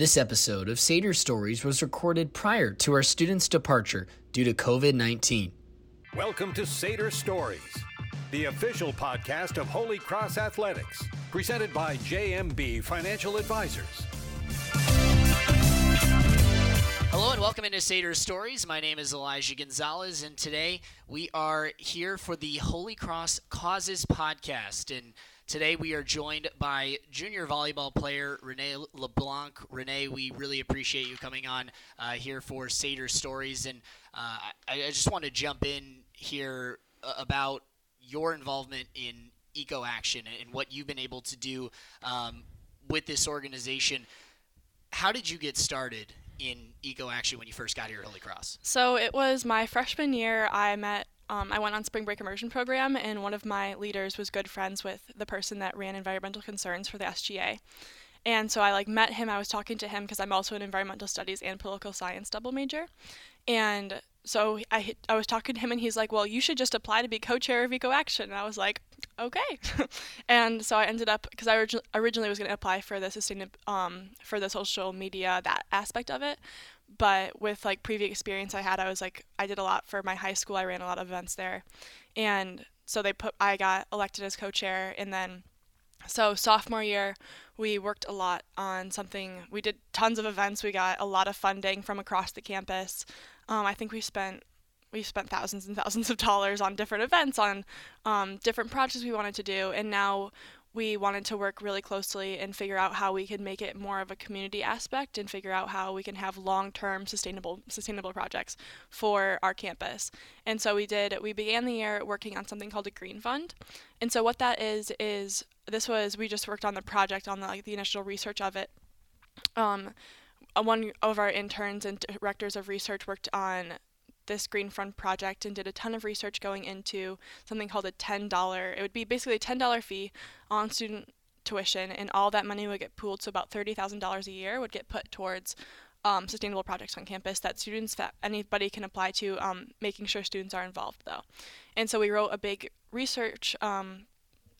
This episode of Seder Stories was recorded prior to our students' departure due to COVID 19. Welcome to Seder Stories, the official podcast of Holy Cross Athletics, presented by JMB Financial Advisors. Hello and welcome into Seder Stories. My name is Elijah Gonzalez, and today we are here for the Holy Cross Causes podcast. And today we are joined by junior volleyball player Renee LeBlanc. Renee, we really appreciate you coming on uh, here for Seder Stories. And uh, I, I, just want to jump in here uh, about your involvement in Eco Action and what you've been able to do um, with this organization. How did you get started in Eco Action when you first got here at Holy Cross? So it was my freshman year. I met. Um, I went on spring break immersion program, and one of my leaders was good friends with the person that ran environmental concerns for the SGA. And so I like met him. I was talking to him because I'm also an environmental studies and political science double major. And so I I was talking to him and he's like, "Well, you should just apply to be co-chair of Eco Action." And I was like, "Okay." and so I ended up because I orig- originally was going to apply for the sustainab- um for the social media that aspect of it, but with like previous experience I had, I was like I did a lot for my high school. I ran a lot of events there, and so they put I got elected as co-chair, and then so sophomore year we worked a lot on something we did tons of events we got a lot of funding from across the campus um, I think we spent we spent thousands and thousands of dollars on different events, on um, different projects we wanted to do, and now we wanted to work really closely and figure out how we could make it more of a community aspect and figure out how we can have long-term sustainable sustainable projects for our campus. And so we did we began the year working on something called a green fund. And so what that is is this was we just worked on the project on the like the initial research of it. Um, one of our interns and directors of research worked on this Green Fund project and did a ton of research going into something called a $10. It would be basically a $10 fee on student tuition, and all that money would get pooled. So about $30,000 a year would get put towards um, sustainable projects on campus that students, that anybody can apply to, um, making sure students are involved though. And so we wrote a big research. Um,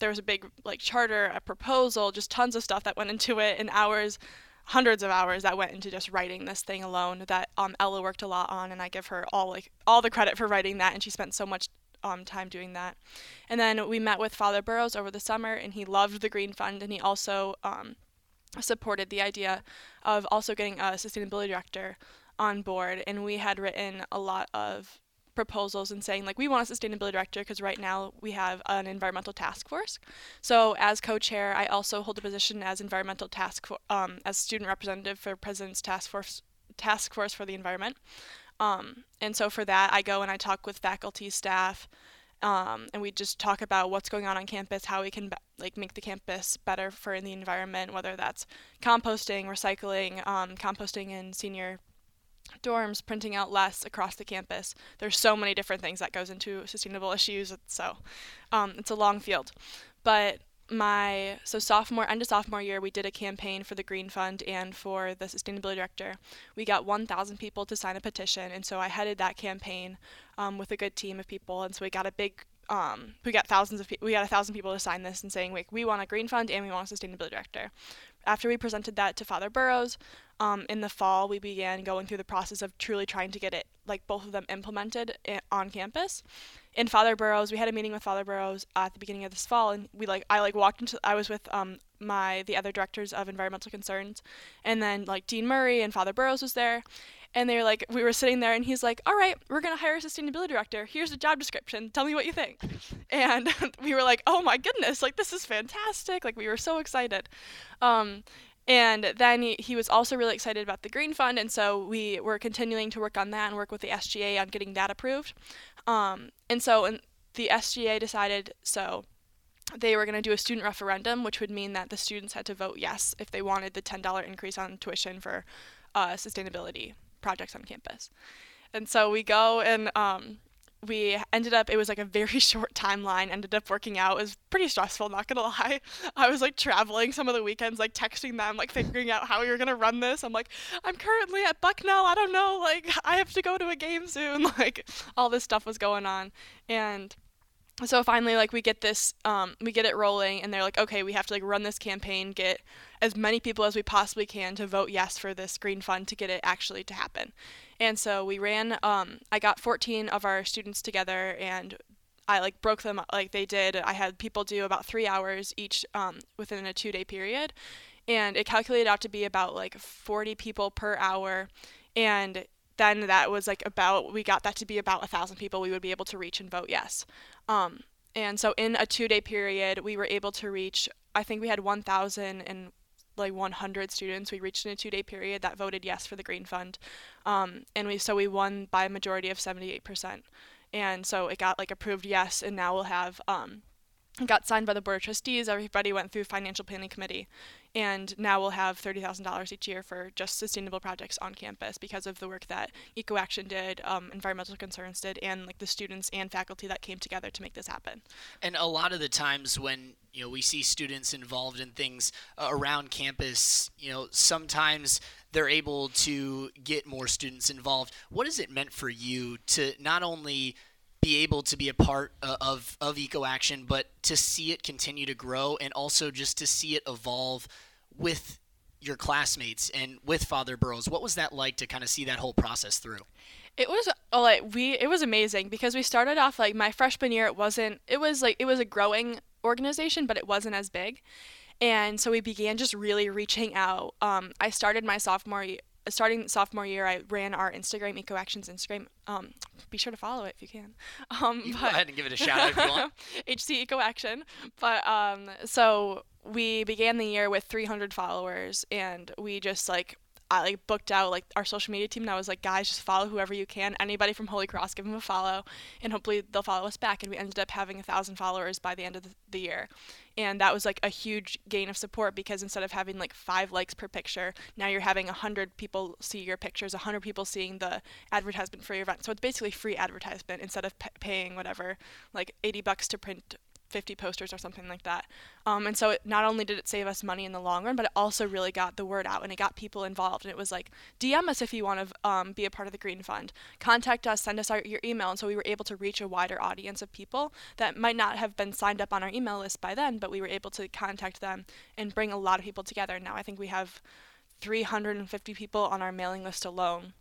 there was a big like charter, a proposal, just tons of stuff that went into it, and hours hundreds of hours that went into just writing this thing alone that um, Ella worked a lot on, and I give her all like all the credit for writing that, and she spent so much um, time doing that. And then we met with Father Boroughs over the summer, and he loved the Green Fund, and he also um, supported the idea of also getting a sustainability director on board. And we had written a lot of proposals and saying like we want a sustainability director because right now we have an environmental task force. So as co-chair, I also hold a position as environmental task for, um, as student representative for President's Task Force Task Force for the Environment. Um, and so for that, I go and I talk with faculty, staff, um, and we just talk about what's going on on campus, how we can be- like make the campus better for the environment, whether that's composting, recycling, um, composting in senior dorms, printing out less across the campus. There's so many different things that goes into sustainable issues, so um, it's a long field. But my so sophomore end of sophomore year we did a campaign for the green fund and for the sustainability director we got 1000 people to sign a petition and so i headed that campaign um, with a good team of people and so we got a big um, we got thousands of pe- we got a thousand people to sign this and saying like we want a green fund and we want a sustainability director after we presented that to father boroughs um, in the fall, we began going through the process of truly trying to get it, like both of them implemented on campus. In Father Boroughs, we had a meeting with Father Boroughs at the beginning of this fall, and we like I like walked into. I was with um my the other directors of environmental concerns, and then like Dean Murray and Father Boroughs was there, and they were like we were sitting there, and he's like, "All right, we're gonna hire a sustainability director. Here's the job description. Tell me what you think." and we were like, "Oh my goodness! Like this is fantastic! Like we were so excited." Um, and then he, he was also really excited about the Green Fund, and so we were continuing to work on that and work with the SGA on getting that approved. Um, and so and the SGA decided so they were going to do a student referendum, which would mean that the students had to vote yes if they wanted the $10 increase on tuition for uh, sustainability projects on campus. And so we go and um, we ended up it was like a very short timeline ended up working out. It was pretty stressful not gonna lie. I was like traveling some of the weekends like texting them like figuring out how we were gonna run this. I'm like i'm currently at bucknell. I don't know. Like i have to go to a game soon. Like all this stuff was going on. And so finally like we get this um, we get it rolling and they're like okay we have to like run this campaign get as many people as we possibly can to vote yes for this green fund to get it actually to happen. And so we ran um, i got 14 of our students together and i like broke them up like they did i had people do about three hours each um, within a two day period. And it calculated out to be about like 40 people per hour. And then that was like about we got that to be about a thousand people we would be able to reach and vote yes um, and so in a two day period we were able to reach i think we had 1000 and like 100 students. We reached in a two day period that voted yes for the green fund. Um, and we so we won by a majority of 78% and so it got like approved yes and now we'll have um, got signed by the board of trustees. Everybody went through financial planning committee and now we'll have $30,000 each year for just sustainable projects on campus because of the work that EcoAction did, um, Environmental Concerns did, and like the students and faculty that came together to make this happen. And a lot of the times when you know we see students involved in things uh, around campus, you know sometimes they're able to get more students involved. What has it meant for you to not only be able to be a part uh, of of eco action but to see it continue to grow and also just to see it evolve with your classmates and with father boroughs. What was that like to kind of see that whole process through? It was uh, like we it was amazing because we started off like my freshman year it wasn't it was like it was a growing organization but it wasn't as big. And so we began just really reaching out. Um, i started my sophomore starting sophomore year, I ran our Instagram, Eco Actions Instagram. Um, be sure to follow it if you can. Um, you but, go ahead and give it a shout out if you want. HC Eco Action. But um, so we began the year with 300 followers, and we just like I like booked out like our social media team and I was like, guys, just follow whoever you can. Anybody from Holy Cross, give them a follow, and hopefully they'll follow us back. And we ended up having a thousand followers by the end of the, the year, and that was like a huge gain of support because instead of having like five likes per picture, now you're having a hundred people see your pictures, a hundred people seeing the advertisement for your event. So it's basically free advertisement instead of p- paying whatever like 80 bucks to print 50 posters or something like that. Um, and so it, not only did it save us money in the long run, but it also really got the word out and it got people involved. And it was like, DM us if you want to um, be a part of the Green Fund. Contact us, send us our, your email. And so we were able to reach a wider audience of people that might not have been signed up on our email list by then, but we were able to contact them and bring a lot of people together. Now I think we have 350 people on our mailing list alone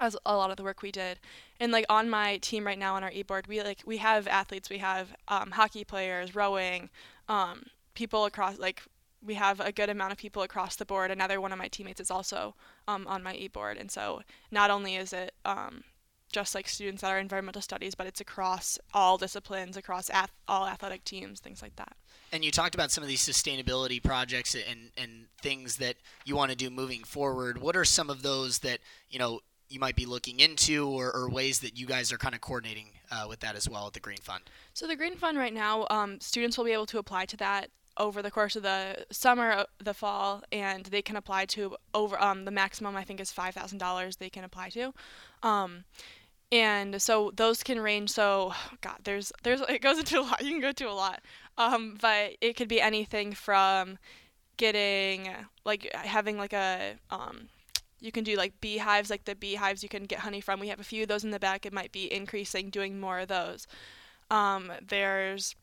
as a lot of the work we did. And like on my team right now on our e-board, we like we have athletes, we have um, hockey players, rowing, um, people across like we have a good amount of people across the board. Another one of my teammates is also um, on my e-board, and so not only is it um, just like students that are environmental studies, but it's across all disciplines, across ath- all athletic teams, things like that. And you talked about some of these sustainability projects and, and things that you want to do moving forward. What are some of those that you know you might be looking into or, or ways that you guys are kind of coordinating uh, with that as well at the Green Fund? So the Green Fund right now, um, students will be able to apply to that over the course of the summer, uh, the fall, and they can apply to over um, the maximum I think is five thousand dollars they can apply to. Um, and so those can range so god there's there's it goes into a lot you can go to a lot um, but it could be anything from getting like having like a um, you can do like beehives, like the beehives you can get honey from. We have a few of those in the back. It might be increasing, doing more of those. Um, there's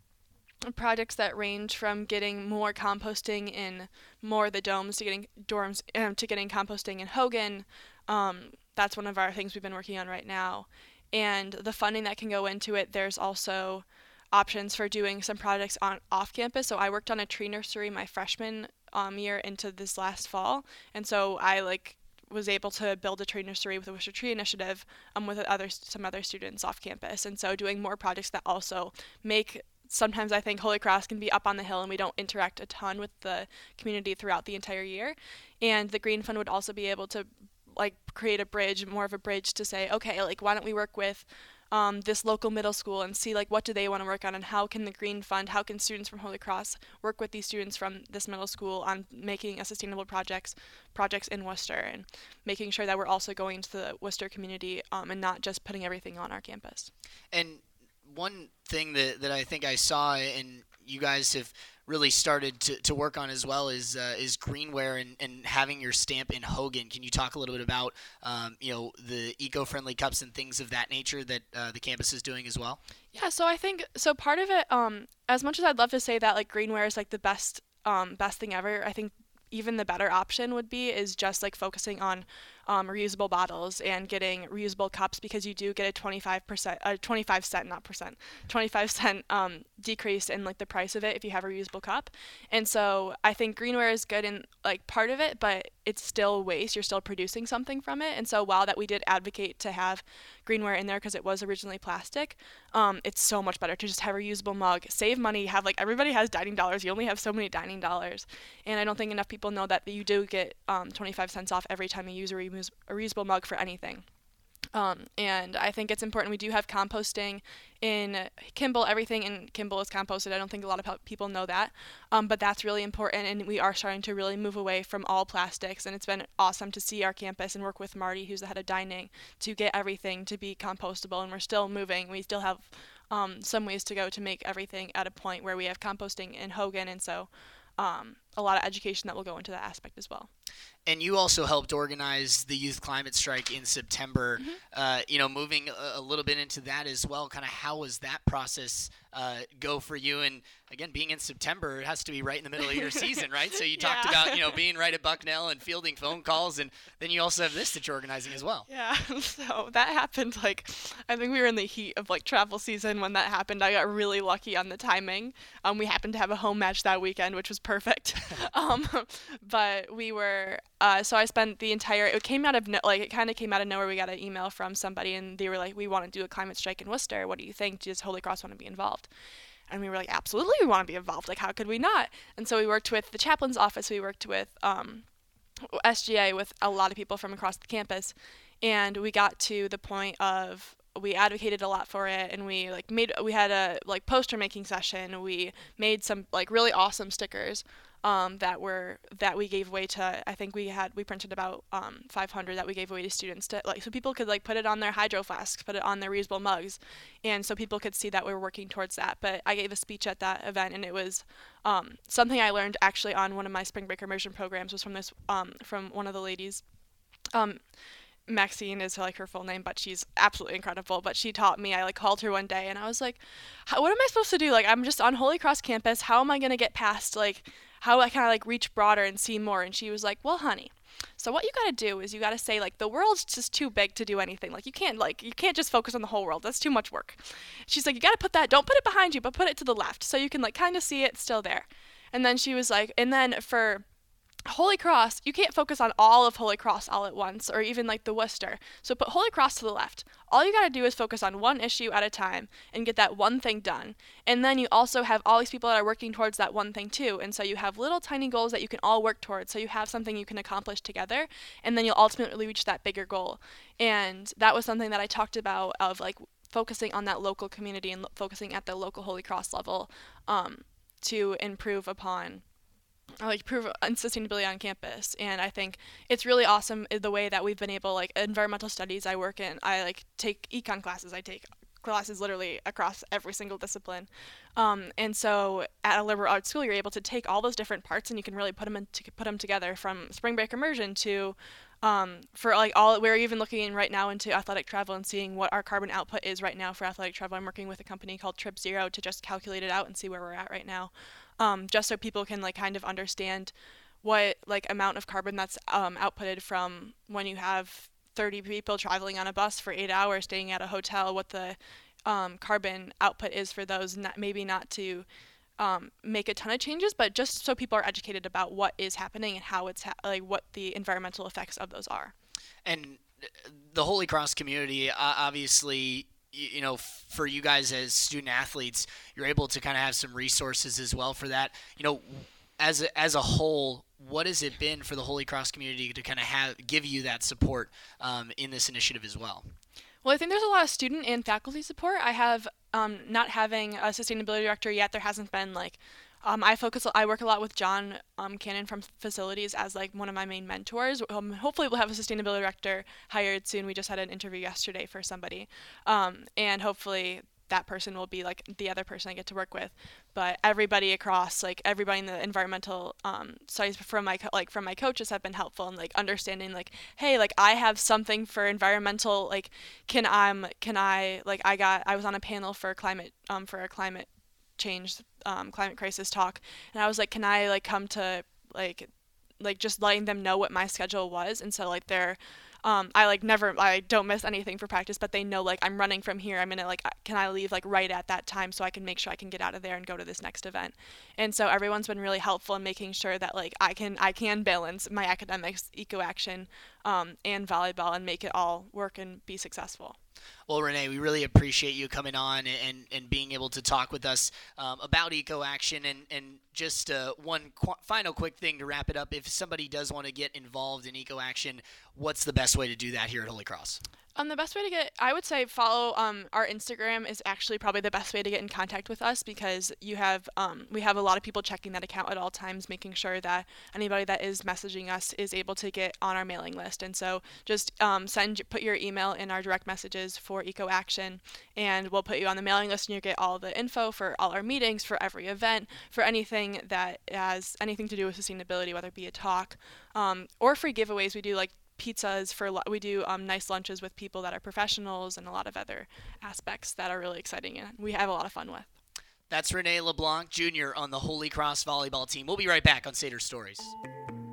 projects that range from getting more composting in more of the domes to getting dorms um, to getting composting in Hogan. Um, that's one of our things we've been working on right now. And the funding that can go into it, there's also options for doing some projects on off campus. So I worked on a tree nursery my freshman um, year into this last fall, and so I like was able to build a tree nursery with the Worcester Tree Initiative um, with other some other students off campus, and so doing more projects that also make. Sometimes I think Holy Cross can be up on the hill and we don't interact a ton with the community throughout the entire year. And the Green Fund would also be able to like create a bridge, more of a bridge to say, okay, like why don't we work with um, this local middle school and see like what do they want to work on and how can the Green Fund, how can students from Holy Cross work with these students from this middle school on making a sustainable projects projects in Worcester and making sure that we're also going to the Worcester community um, and not just putting everything on our campus. And one thing that, that I think I saw and you guys have really started to, to work on as well is uh, is greenware and, and having your stamp in Hogan. Can you talk a little bit about um, you know the eco-friendly cups and things of that nature that uh, the campus is doing as well? Yeah, so I think so. Part of it, um, as much as I'd love to say that like greenware is like the best um, best thing ever, I think even the better option would be is just like focusing on um, reusable bottles and getting reusable cups because you do get a 25% a 25 cent not percent 25 cent um, decrease in like the price of it if you have a reusable cup. And so i think greenware is good in like part of it but it's still waste. You're still producing something from it. And so while that we did advocate to have greenware in there because it was originally plastic um, it's so much better to just have a reusable mug save money have like everybody has dining dollars. You only have so many dining dollars. And i don't think enough people know that you do get um, 25 cents off every time you use a reusable a reusable mug for anything. Um, and I think it's important. We do have composting in Kimball. Everything in Kimball is composted. I don't think a lot of people know that, um, but that's really important. And we are starting to really move away from all plastics. And it's been awesome to see our campus and work with Marty, who's the head of dining, to get everything to be compostable. And we're still moving. We still have um, some ways to go to make everything at a point where we have composting in Hogan. And so um, a lot of education that will go into that aspect as well. And you also helped organize the youth climate strike in September. Mm-hmm. Uh, you know, moving a, a, little bit into that as well. Kind of how was that process uh, go for you? And again, being in September, it has to be right in the middle of your season, right? So you yeah. talked about you know being right at Bucknell and fielding phone calls, and then you also have this that you're organizing as well. Yeah. So that happened like I think we were in the heat of like travel season when that happened. I got really lucky on the timing. Um, we happened to have a home match that weekend, which was perfect. um, but we were uh, so I spent the entire. It came out of no, like it kind of came out of nowhere. We got an email from somebody, and they were like, "We want to do a climate strike in Worcester. What do you think? Does Holy Cross want to be involved?" And we were like, "Absolutely, we want to be involved. Like, how could we not?" And so we worked with the chaplain's office. We worked with um, SGA with a lot of people from across the campus, and we got to the point of we advocated a lot for it and we like made we had a like poster making session we made some like really awesome stickers um, that were that we gave away to I think we had we printed about um, 500 that we gave away to students to like so people could like put it on their hydro flasks, put it on their reusable mugs, and so people could see that we were working towards that. But I gave a speech at that event, and it was um, something I learned actually on one of my spring break immersion programs was from this um, from one of the ladies. Um, Maxine is like her full name, but she's absolutely incredible. But she taught me. I like called her one day, and I was like, "What am I supposed to do? Like, I'm just on Holy Cross campus. How am I gonna get past like how I kind of like reach broader and see more. And she was like, well, honey, so what you got to do is you got to say like the world's just too big to do anything. Like you can't like you can't just focus on the whole world. That's too much work. She's like you got to put that don't put it behind you, but put it to the left so you can like kind of see it still there. And then she was like and then for Holy Cross, you can't focus on all of Holy Cross all at once, or even like the Worcester. So put Holy Cross to the left. All you gotta do is focus on one issue at a time and get that one thing done. And then you also have all these people that are working towards that one thing too. And so you have little tiny goals that you can all work towards. So you have something you can accomplish together, and then you'll ultimately reach that bigger goal. And that was something that I talked about of like focusing on that local community and lo- focusing at the local Holy Cross level um, to improve upon like prove sustainability on campus. And i think it's really awesome the way that we've been able like environmental studies i work in i like take econ classes. I take classes literally across every single discipline. Um, and so at a liberal arts school you're able to take all those different parts and you can really put them in to put them together from spring break immersion to um, for like all we're even looking right now into athletic travel and seeing what our carbon output is right now for athletic travel. I'm working with a company called trip zero to just calculate it out and see where we're at right now um, just so people can like kind of understand what like amount of carbon that's um, outputted from when you have 30 people traveling on a bus for eight hours staying at a hotel what the um, carbon output is for those not, maybe not to um, make a ton of changes but just so people are educated about what is happening and how it's ha- like what the environmental effects of those are. And the holy cross community uh, obviously you know, for you guys as student athletes, you're able to kind of have some resources as well for that. You know, as a, as a whole, what has it been for the Holy Cross community to kind of have give you that support um, in this initiative as well? Well, I think there's a lot of student and faculty support. I have um, not having a sustainability director yet. There hasn't been like um, I focus. I work a lot with John um, Cannon from Facilities as like one of my main mentors. Um, hopefully, we'll have a sustainability director hired soon. We just had an interview yesterday for somebody, um, and hopefully that person will be like the other person I get to work with. But everybody across, like everybody in the environmental um, studies from my co- like from my coaches have been helpful in like understanding like, hey, like I have something for environmental. Like, can I'm can I like I got I was on a panel for climate um for a climate change um, climate crisis talk, and I was like, can I like come to like like just letting them know what my schedule was, and so like they're um, I like never I don't miss anything for practice, but they know like I'm running from here. I'm gonna like can I leave like right at that time so I can make sure I can get out of there and go to this next event. And so everyone's been really helpful in making sure that like I can I can balance my academics, eco action, um, and volleyball and make it all work and be successful. Well, Renee, we really appreciate you coming on and, and being able to talk with us um, about Eco Action. And, and just uh, one qu- final quick thing to wrap it up. If somebody does want to get involved in Eco Action, what's the best way to do that here at Holy Cross? Um, the best way to get, I would say, follow um, our Instagram is actually probably the best way to get in contact with us because you have, um, we have a lot of people checking that account at all times, making sure that anybody that is messaging us is able to get on our mailing list. And so just um, send, put your email in our direct messages for Eco Action, and we'll put you on the mailing list, and you get all the info for all our meetings, for every event, for anything that has anything to do with sustainability, whether it be a talk um, or free giveaways. We do like pizzas for we do um, nice lunches with people that are professionals and a lot of other aspects that are really exciting and we have a lot of fun with. That's Renee LeBlanc Jr. on the Holy Cross volleyball team. We'll be right back on Sater Stories.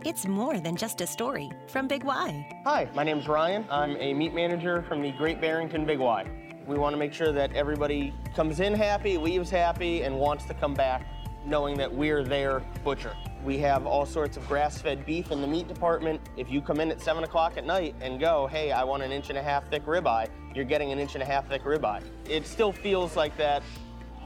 It's more than just a story from Big Y. Hi, my name's Ryan. I'm a meat manager from the Great Barrington Big Y. We want to make sure that everybody comes in happy, leaves happy, and wants to come back knowing that we're their butcher. We have all sorts of grass-fed beef in the meat department. If you come in at 7 o'clock at night and go, hey, I want an inch and a half thick ribeye, you're getting an inch and a half thick ribeye. It still feels like that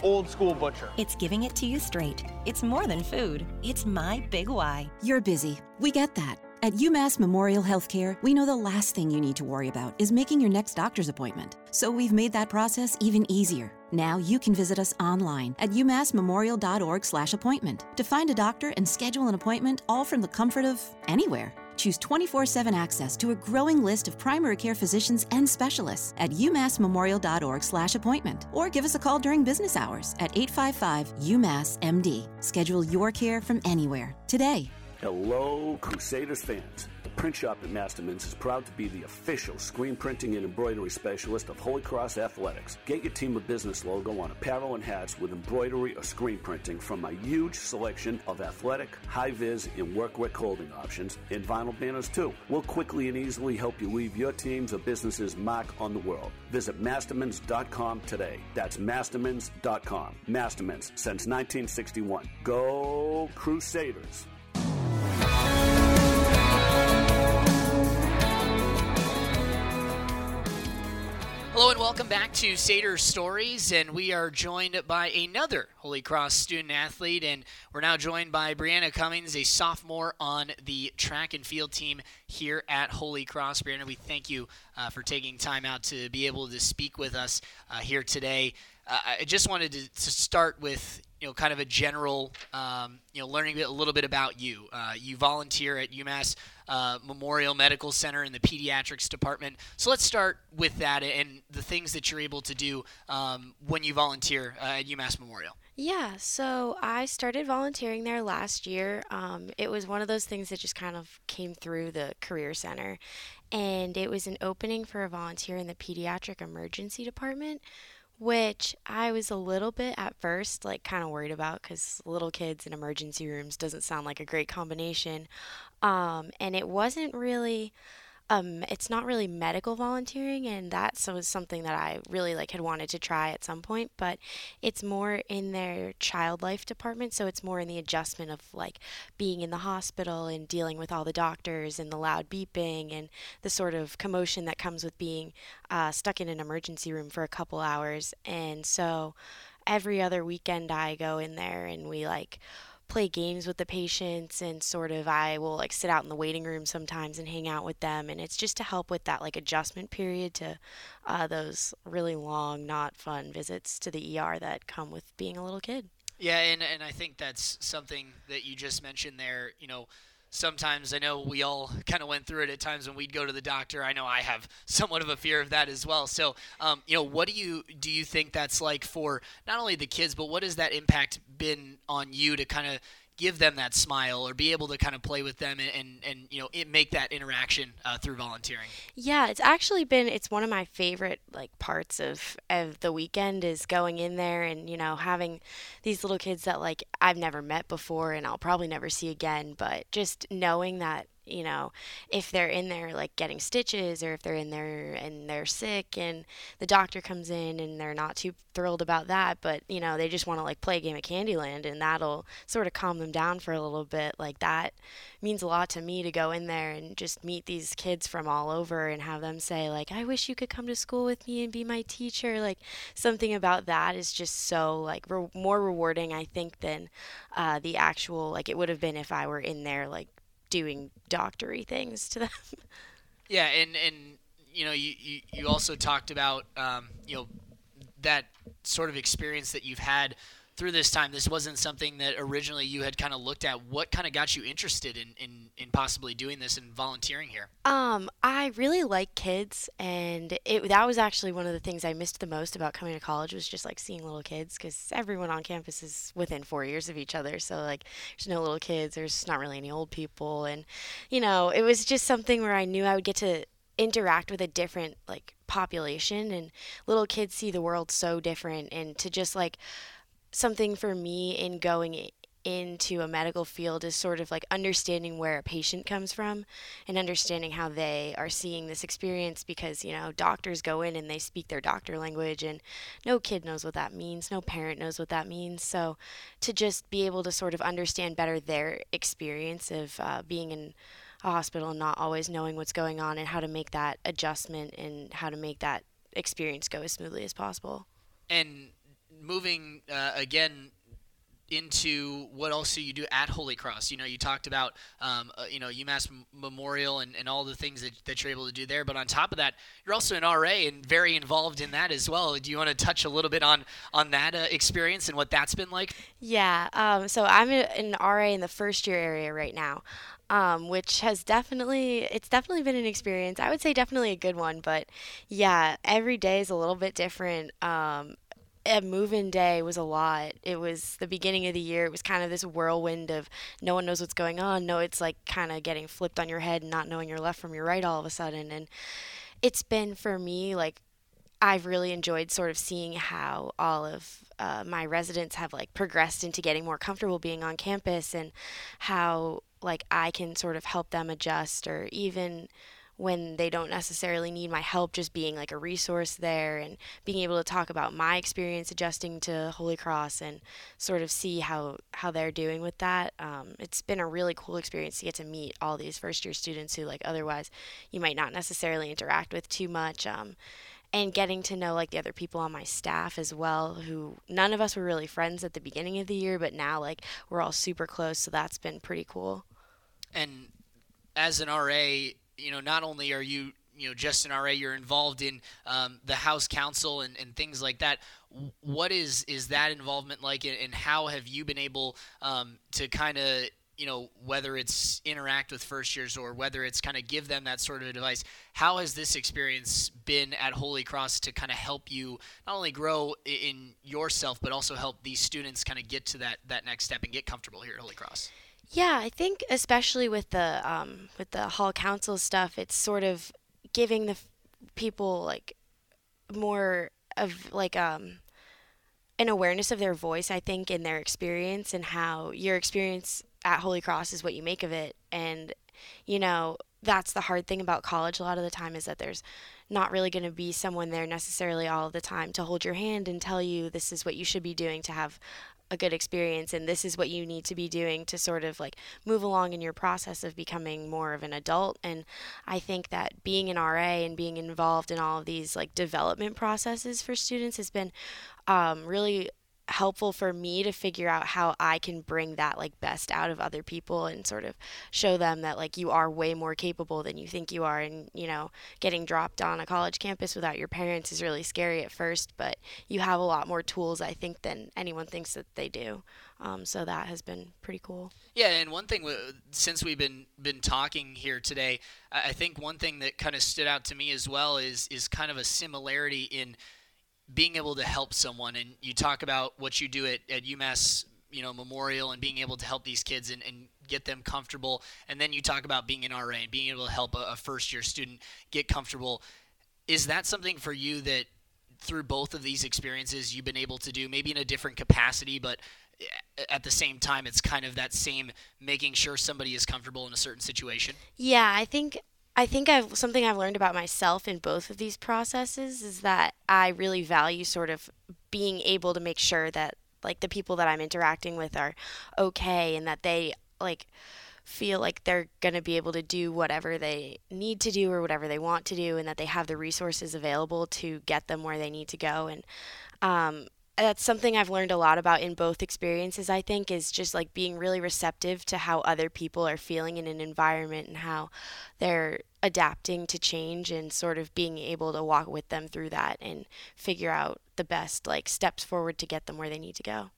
old school butcher. It's giving it to you straight. It's more than food. It's my big why. You're busy. We get that. At UMass Memorial Healthcare, we know the last thing you need to worry about is making your next doctor's appointment. So we've made that process even easier. Now you can visit us online at umassmemorial.org/appointment to find a doctor and schedule an appointment all from the comfort of anywhere. Choose 24/7 access to a growing list of primary care physicians and specialists at umassmemorial.org/appointment or give us a call during business hours at 855-UMass-MD. Schedule your care from anywhere today. Hello, Crusaders fans. The print shop at Masterman's is proud to be the official screen printing and embroidery specialist of Holy Cross Athletics. Get your team of business logo on apparel and hats with embroidery or screen printing from a huge selection of athletic, high vis, and workwear clothing options, and vinyl banners too. We'll quickly and easily help you leave your team's or business's mark on the world. Visit mastermans.com today. That's mastermans.com. Mastermans since 1961. Go Crusaders! Hello and welcome back to Sater Stories, and we are joined by another Holy Cross student athlete, and we're now joined by Brianna Cummings, a sophomore on the track and field team here at Holy Cross. Brianna, we thank you uh, for taking time out to be able to speak with us uh, here today. Uh, I just wanted to, to, start with you know kind of a general um, you know learning a little bit about you. Uh, you volunteer at UMass uh, Memorial Medical Center in the pediatrics department. So let's start with that and the things that you're able to do um, when you volunteer uh, at UMass Memorial. Yeah, so I started volunteering there last year. Um, it was one of those things that just kind of came through the Career Center, and it was an opening for a volunteer in the pediatric emergency department which I was a little bit at first like kind of worried about because little kids in emergency rooms doesn't sound like a great combination. Um, and it wasn't really um, it's not really medical volunteering, and that was something that I really like had wanted to try at some point. But it's more in their child life department, so it's more in the adjustment of like being in the hospital and dealing with all the doctors and the loud beeping and the sort of commotion that comes with being uh, stuck in an emergency room for a couple hours. And so every other weekend, I go in there and we like play games with the patients and sort of I will like sit out in the waiting room sometimes and hang out with them and it's just to help with that like adjustment period to uh, those really long not fun visits to the ER that come with being a little kid. Yeah, and and I think that's something that you just mentioned there, you know, sometimes I know we all kind of went through it at times when we'd go to the doctor. I know I have somewhat of a fear of that as well. So, um, you know, what do you do you think that's like for not only the kids, but what has that impact been on you to kind of give them that smile or be able to kind of play with them and, and, and you know make that interaction uh, through volunteering. Yeah it's actually been it's one of my favorite like parts of of the weekend is going in there and you know having these little kids that like i've never met before and i'll probably never see again but just knowing that you know, if they're in there like getting stitches or if they're in there and they're sick and the doctor comes in and they're not too thrilled about that, but you know, they just want to like play a game of Candyland and that'll sort of calm them down for a little bit. Like that means a lot to me to go in there and just meet these kids from all over and have them say like, "I wish you could come to school with me and be my teacher." Like something about that is just so like re- more rewarding, I think, than uh, the actual like it would have been if I were in there like doing doctory things to them. Yeah, and and you know you you, you also talked about um, you know that sort of experience that you've had through this time, this wasn't something that originally you had kind of looked at. What kind of got you interested in, in, in possibly doing this and volunteering here? Um, I really like kids, and it that was actually one of the things I missed the most about coming to college was just like seeing little kids because everyone on campus is within four years of each other. So like, there's no little kids. There's not really any old people, and you know, it was just something where I knew I would get to interact with a different like population and little kids see the world so different and to just like something for me in going into a medical field is sort of like understanding where a patient comes from and understanding how they are seeing this experience because you know doctors go in and they speak their doctor language and no kid knows what that means no parent knows what that means. So to just be able to sort of understand better their experience of uh, being in a hospital and not always knowing what's going on and how to make that adjustment and how to make that experience go as smoothly as possible. And moving uh, again into what else do you do at Holy Cross? You know, you talked about, um, uh, you know, UMass Memorial and, and all the things that, that you're able to do there. But on top of that, you're also an RA and very involved in that as well. Do you want to touch a little bit on on that uh, experience and what that's been like? Yeah. Um, so I'm an RA in the first year area right now. Um, which has definitely it's definitely been an experience. I would say definitely a good one, but yeah, every day is a little bit different. Um, a move-in day was a lot. It was the beginning of the year. It was kind of this whirlwind of no one knows what's going on. No, it's like kind of getting flipped on your head and not knowing your left from your right all of a sudden. And it's been for me like I've really enjoyed sort of seeing how all of uh, my residents have like progressed into getting more comfortable being on campus and how like I can sort of help them adjust or even when they don't necessarily need my help, just being like a resource there and being able to talk about my experience adjusting to Holy Cross and sort of see how, how they're doing with that. Um, it's been a really cool experience to get to meet all these first year students who, like, otherwise you might not necessarily interact with too much. Um, and getting to know like the other people on my staff as well who none of us were really friends at the beginning of the year but now like we're all super close so that's been pretty cool and as an RA you know, not only are you you know just an RA, you're involved in um, the House Council and, and things like that. What is is that involvement like, and how have you been able um, to kind of you know whether it's interact with first years or whether it's kind of give them that sort of advice how has this experience been at holy cross to kind of help you not only grow in yourself but also help these students kind of get to that that next step and get comfortable here at holy cross yeah, I think especially with the um, with the hall council stuff, it's sort of giving the f- people like more of like um an awareness of their voice. I think in their experience and how your experience at Holy Cross is what you make of it, and you know that's the hard thing about college a lot of the time is that there's not really going to be someone there necessarily all the time to hold your hand and tell you this is what you should be doing to have a good experience and this is what you need to be doing to sort of like move along in your process of becoming more of an adult and i think that being an ra and being involved in all of these like development processes for students has been um, really helpful for me to figure out how I can bring that like best out of other people and sort of show them that like you are way more capable than you think you are. And you know getting dropped on a college campus without your parents is really scary at first but you have a lot more tools I think than anyone thinks that they do. Um, so that has been pretty cool. Yeah and one thing since we've been been talking here today I think one thing that kind of stood out to me as well is is kind of a similarity in being able to help someone and you talk about what you do at, at UMass you know memorial and being able to help these kids and, and get them comfortable. And then you talk about being an RA and being able to help a, a first year student get comfortable. Is that something for you that through both of these experiences you've been able to do maybe in a different capacity but eh, at the same time it's kind of that same making sure somebody is comfortable in a certain situation? Yeah i think I think I've something I've learned about myself in both of these processes is that I really value sort of being able to make sure that like the people that I'm interacting with are okay and that they like feel like they're going to be able to do whatever they need to do or whatever they want to do and that they have the resources available to get them where they need to go. And um, that's something I've learned a lot about in both experiences, I think, is just like being really receptive to how other people are feeling in an environment and how they're adapting to change and sort of being able to walk with them through that and figure out the best like steps forward to get them where they need to go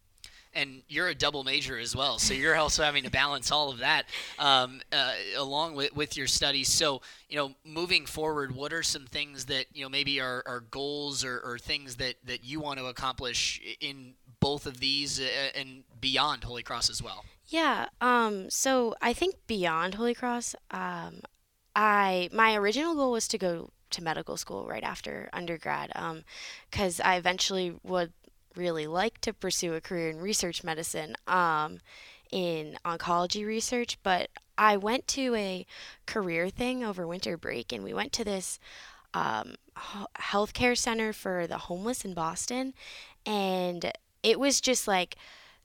and you're a double major as well, so you're also having to balance all of that um, uh, along with, with your studies. So, you know, moving forward, what are some things that you know maybe are, are goals or, or things that that you want to accomplish in both of these uh, and beyond Holy Cross as well? Yeah. Um, so I think beyond Holy Cross, um, I my original goal was to go to medical school right after undergrad because um, I eventually would really like to pursue a career in research medicine um, in oncology research, but I went to a career thing over winter break and we went to this um, healthcare center for the homeless in Boston. And it was just like,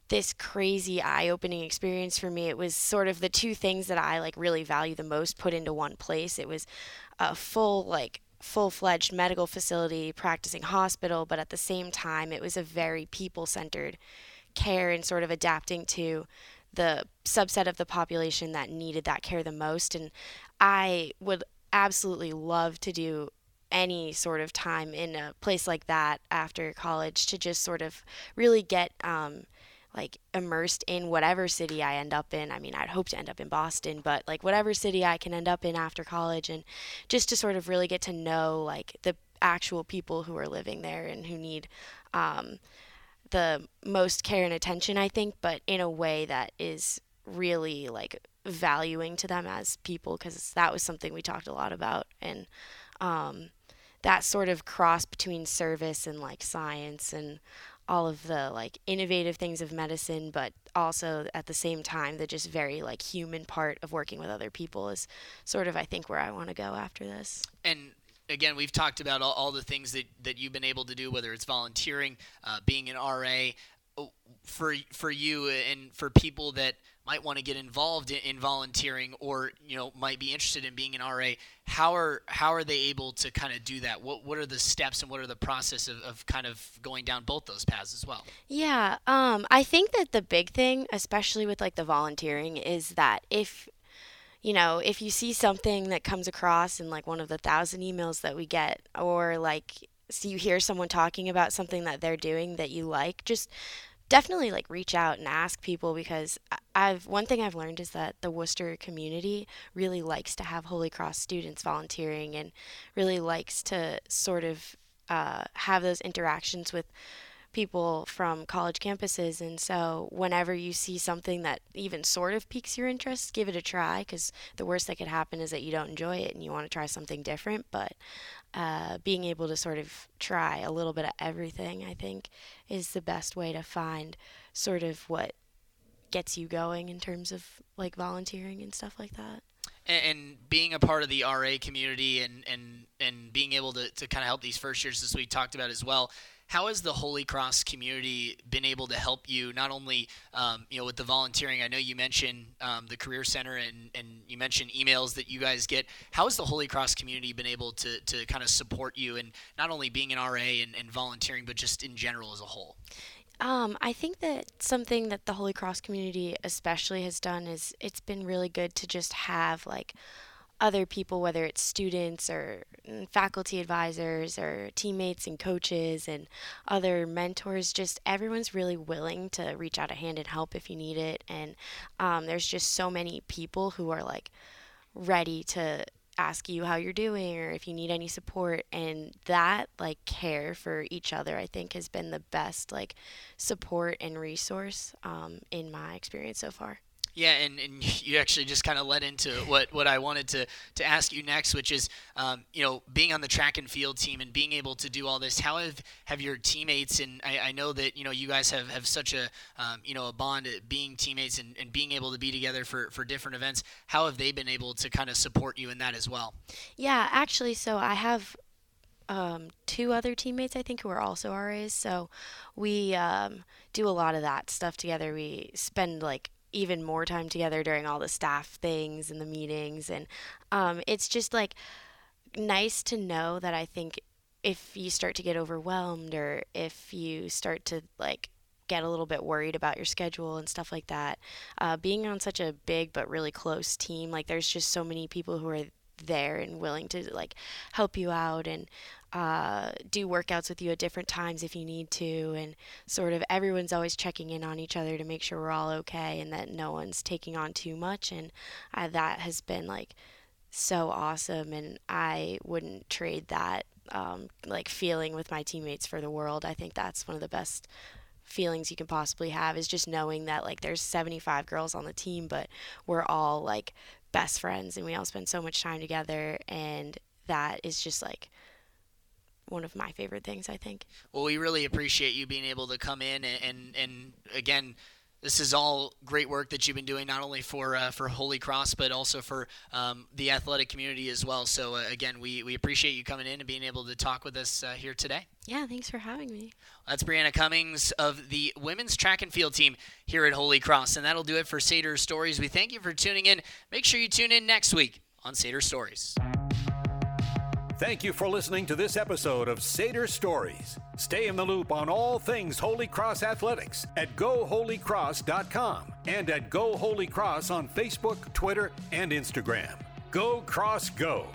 this crazy eye-opening experience for me. It was sort of the two things that I like really value the most put into one place. It was a full like full fledged medical facility, practicing hospital, but at the same time, it was a very people centered care and sort of adapting to the subset of the population that needed that care the most. And I would absolutely love to do any sort of time in a place like that after college to just sort of really get um, like immersed in whatever city I end up in. I mean, I'd hope to end up in Boston, but like whatever city I can end up in after college and just to sort of really get to know like the actual people who are living there and who need um, the most care and attention, I think, but in a way that is really like valuing to them as people because that was something we talked a lot about and um, that sort of cross between service and like science and all of the like innovative things of medicine but also at the same time the just very like human part of working with other people is sort of i think where i want to go after this. And again we've talked about all, all, the things that, that you've been able to do whether it's volunteering uh, being an ra for for you and for people that might want to get involved in, in, volunteering or you know might be interested in being an RA how are how are they able to kind of do that? What what are the steps and what are the process of, of kind of going down both those paths as well? Yeah um, I think that the big thing especially with like the volunteering is that if you know if you see something that comes across in like one of the thousand emails that we get or like so you hear someone talking about something that they're doing that you like just definitely like reach out and ask people because I've one thing I've learned is that the Worcester community really likes to have Holy Cross students volunteering and really likes to sort of uh, have those interactions with people from college campuses. And so whenever you see something that even sort of piques your interest give it a try because the worst that could happen is that you don't enjoy it and you want to try something different. But uh, being able to sort of try a little bit of everything, I think, is the best way to find sort of what gets you going in terms of like volunteering and stuff like that. And, and being a part of the RA community and, and, and being able to, to kind of help these first years, as we talked about as well, how has the Holy Cross community been able to help you not only um, you know with the volunteering? I know you mentioned um, the Career Center and, and you mentioned emails that you guys get. How has the Holy Cross community been able to, to kind of support you and not only being an RA and, and volunteering, but just in general as a whole? Um, I think that something that the Holy Cross community especially has done is it's been really good to just have like other people, whether it's students or mm, faculty advisors or teammates and coaches and other mentors, just everyone's really willing to reach out a hand and help if you need it. And um, there's just so many people who are like ready to ask you how you're doing or if you need any support and that like care for each other i think has been the best like support and resource um, in my experience so far yeah, and, and you actually just kind of led into what, what I wanted to, to ask you next, which is, um, you know, being on the track and field team and being able to do all this. How have, have your teammates, and I, I know that, you know, you guys have, have such a, um, you know, a bond being teammates and, and being able to be together for, for different events. How have they been able to kind of support you in that as well? Yeah, actually, so I have um, two other teammates, I think, who are also RAs. So we um, do a lot of that stuff together. We spend like even more time together during all the staff things and the meetings. And um, it's just like nice to know that i think if you start to get overwhelmed or if you start to like get a little bit worried about your schedule and stuff like that uh, being on such a big but really close team like there's just so many people who are there and willing to like help you out and uh, do workouts with you at different times if you need to, and sort of everyone's always checking in on each other to make sure we're all okay and that no one's taking on too much. And uh, that has been like so awesome, and I wouldn't trade that um, like feeling with my teammates for the world. I think that's one of the best feelings you can possibly have is just knowing that like there's 75 girls on the team but we're all like best friends and we all spend so much time together and that is just like one of my favorite things, I think. Well, we really appreciate you being able to come in and, and, and again, this is all great work that you've been doing, not only for uh, for Holy Cross, but also for um, the athletic community as well. So uh, again, we, we appreciate you coming in and being able to talk with us uh, here today. Yeah, thanks for having me. That's Brianna Cummings of the women's track and field team here at Holy Cross, and that'll do it for Sater Stories. We thank you for tuning in. Make sure you tune in next week on Sater Stories. Thank you for listening to this episode of Sater Stories. Stay in the loop on all things Holy Cross athletics at goholycross.com and at Go Holy Cross on Facebook, Twitter, and Instagram. Go Cross Go!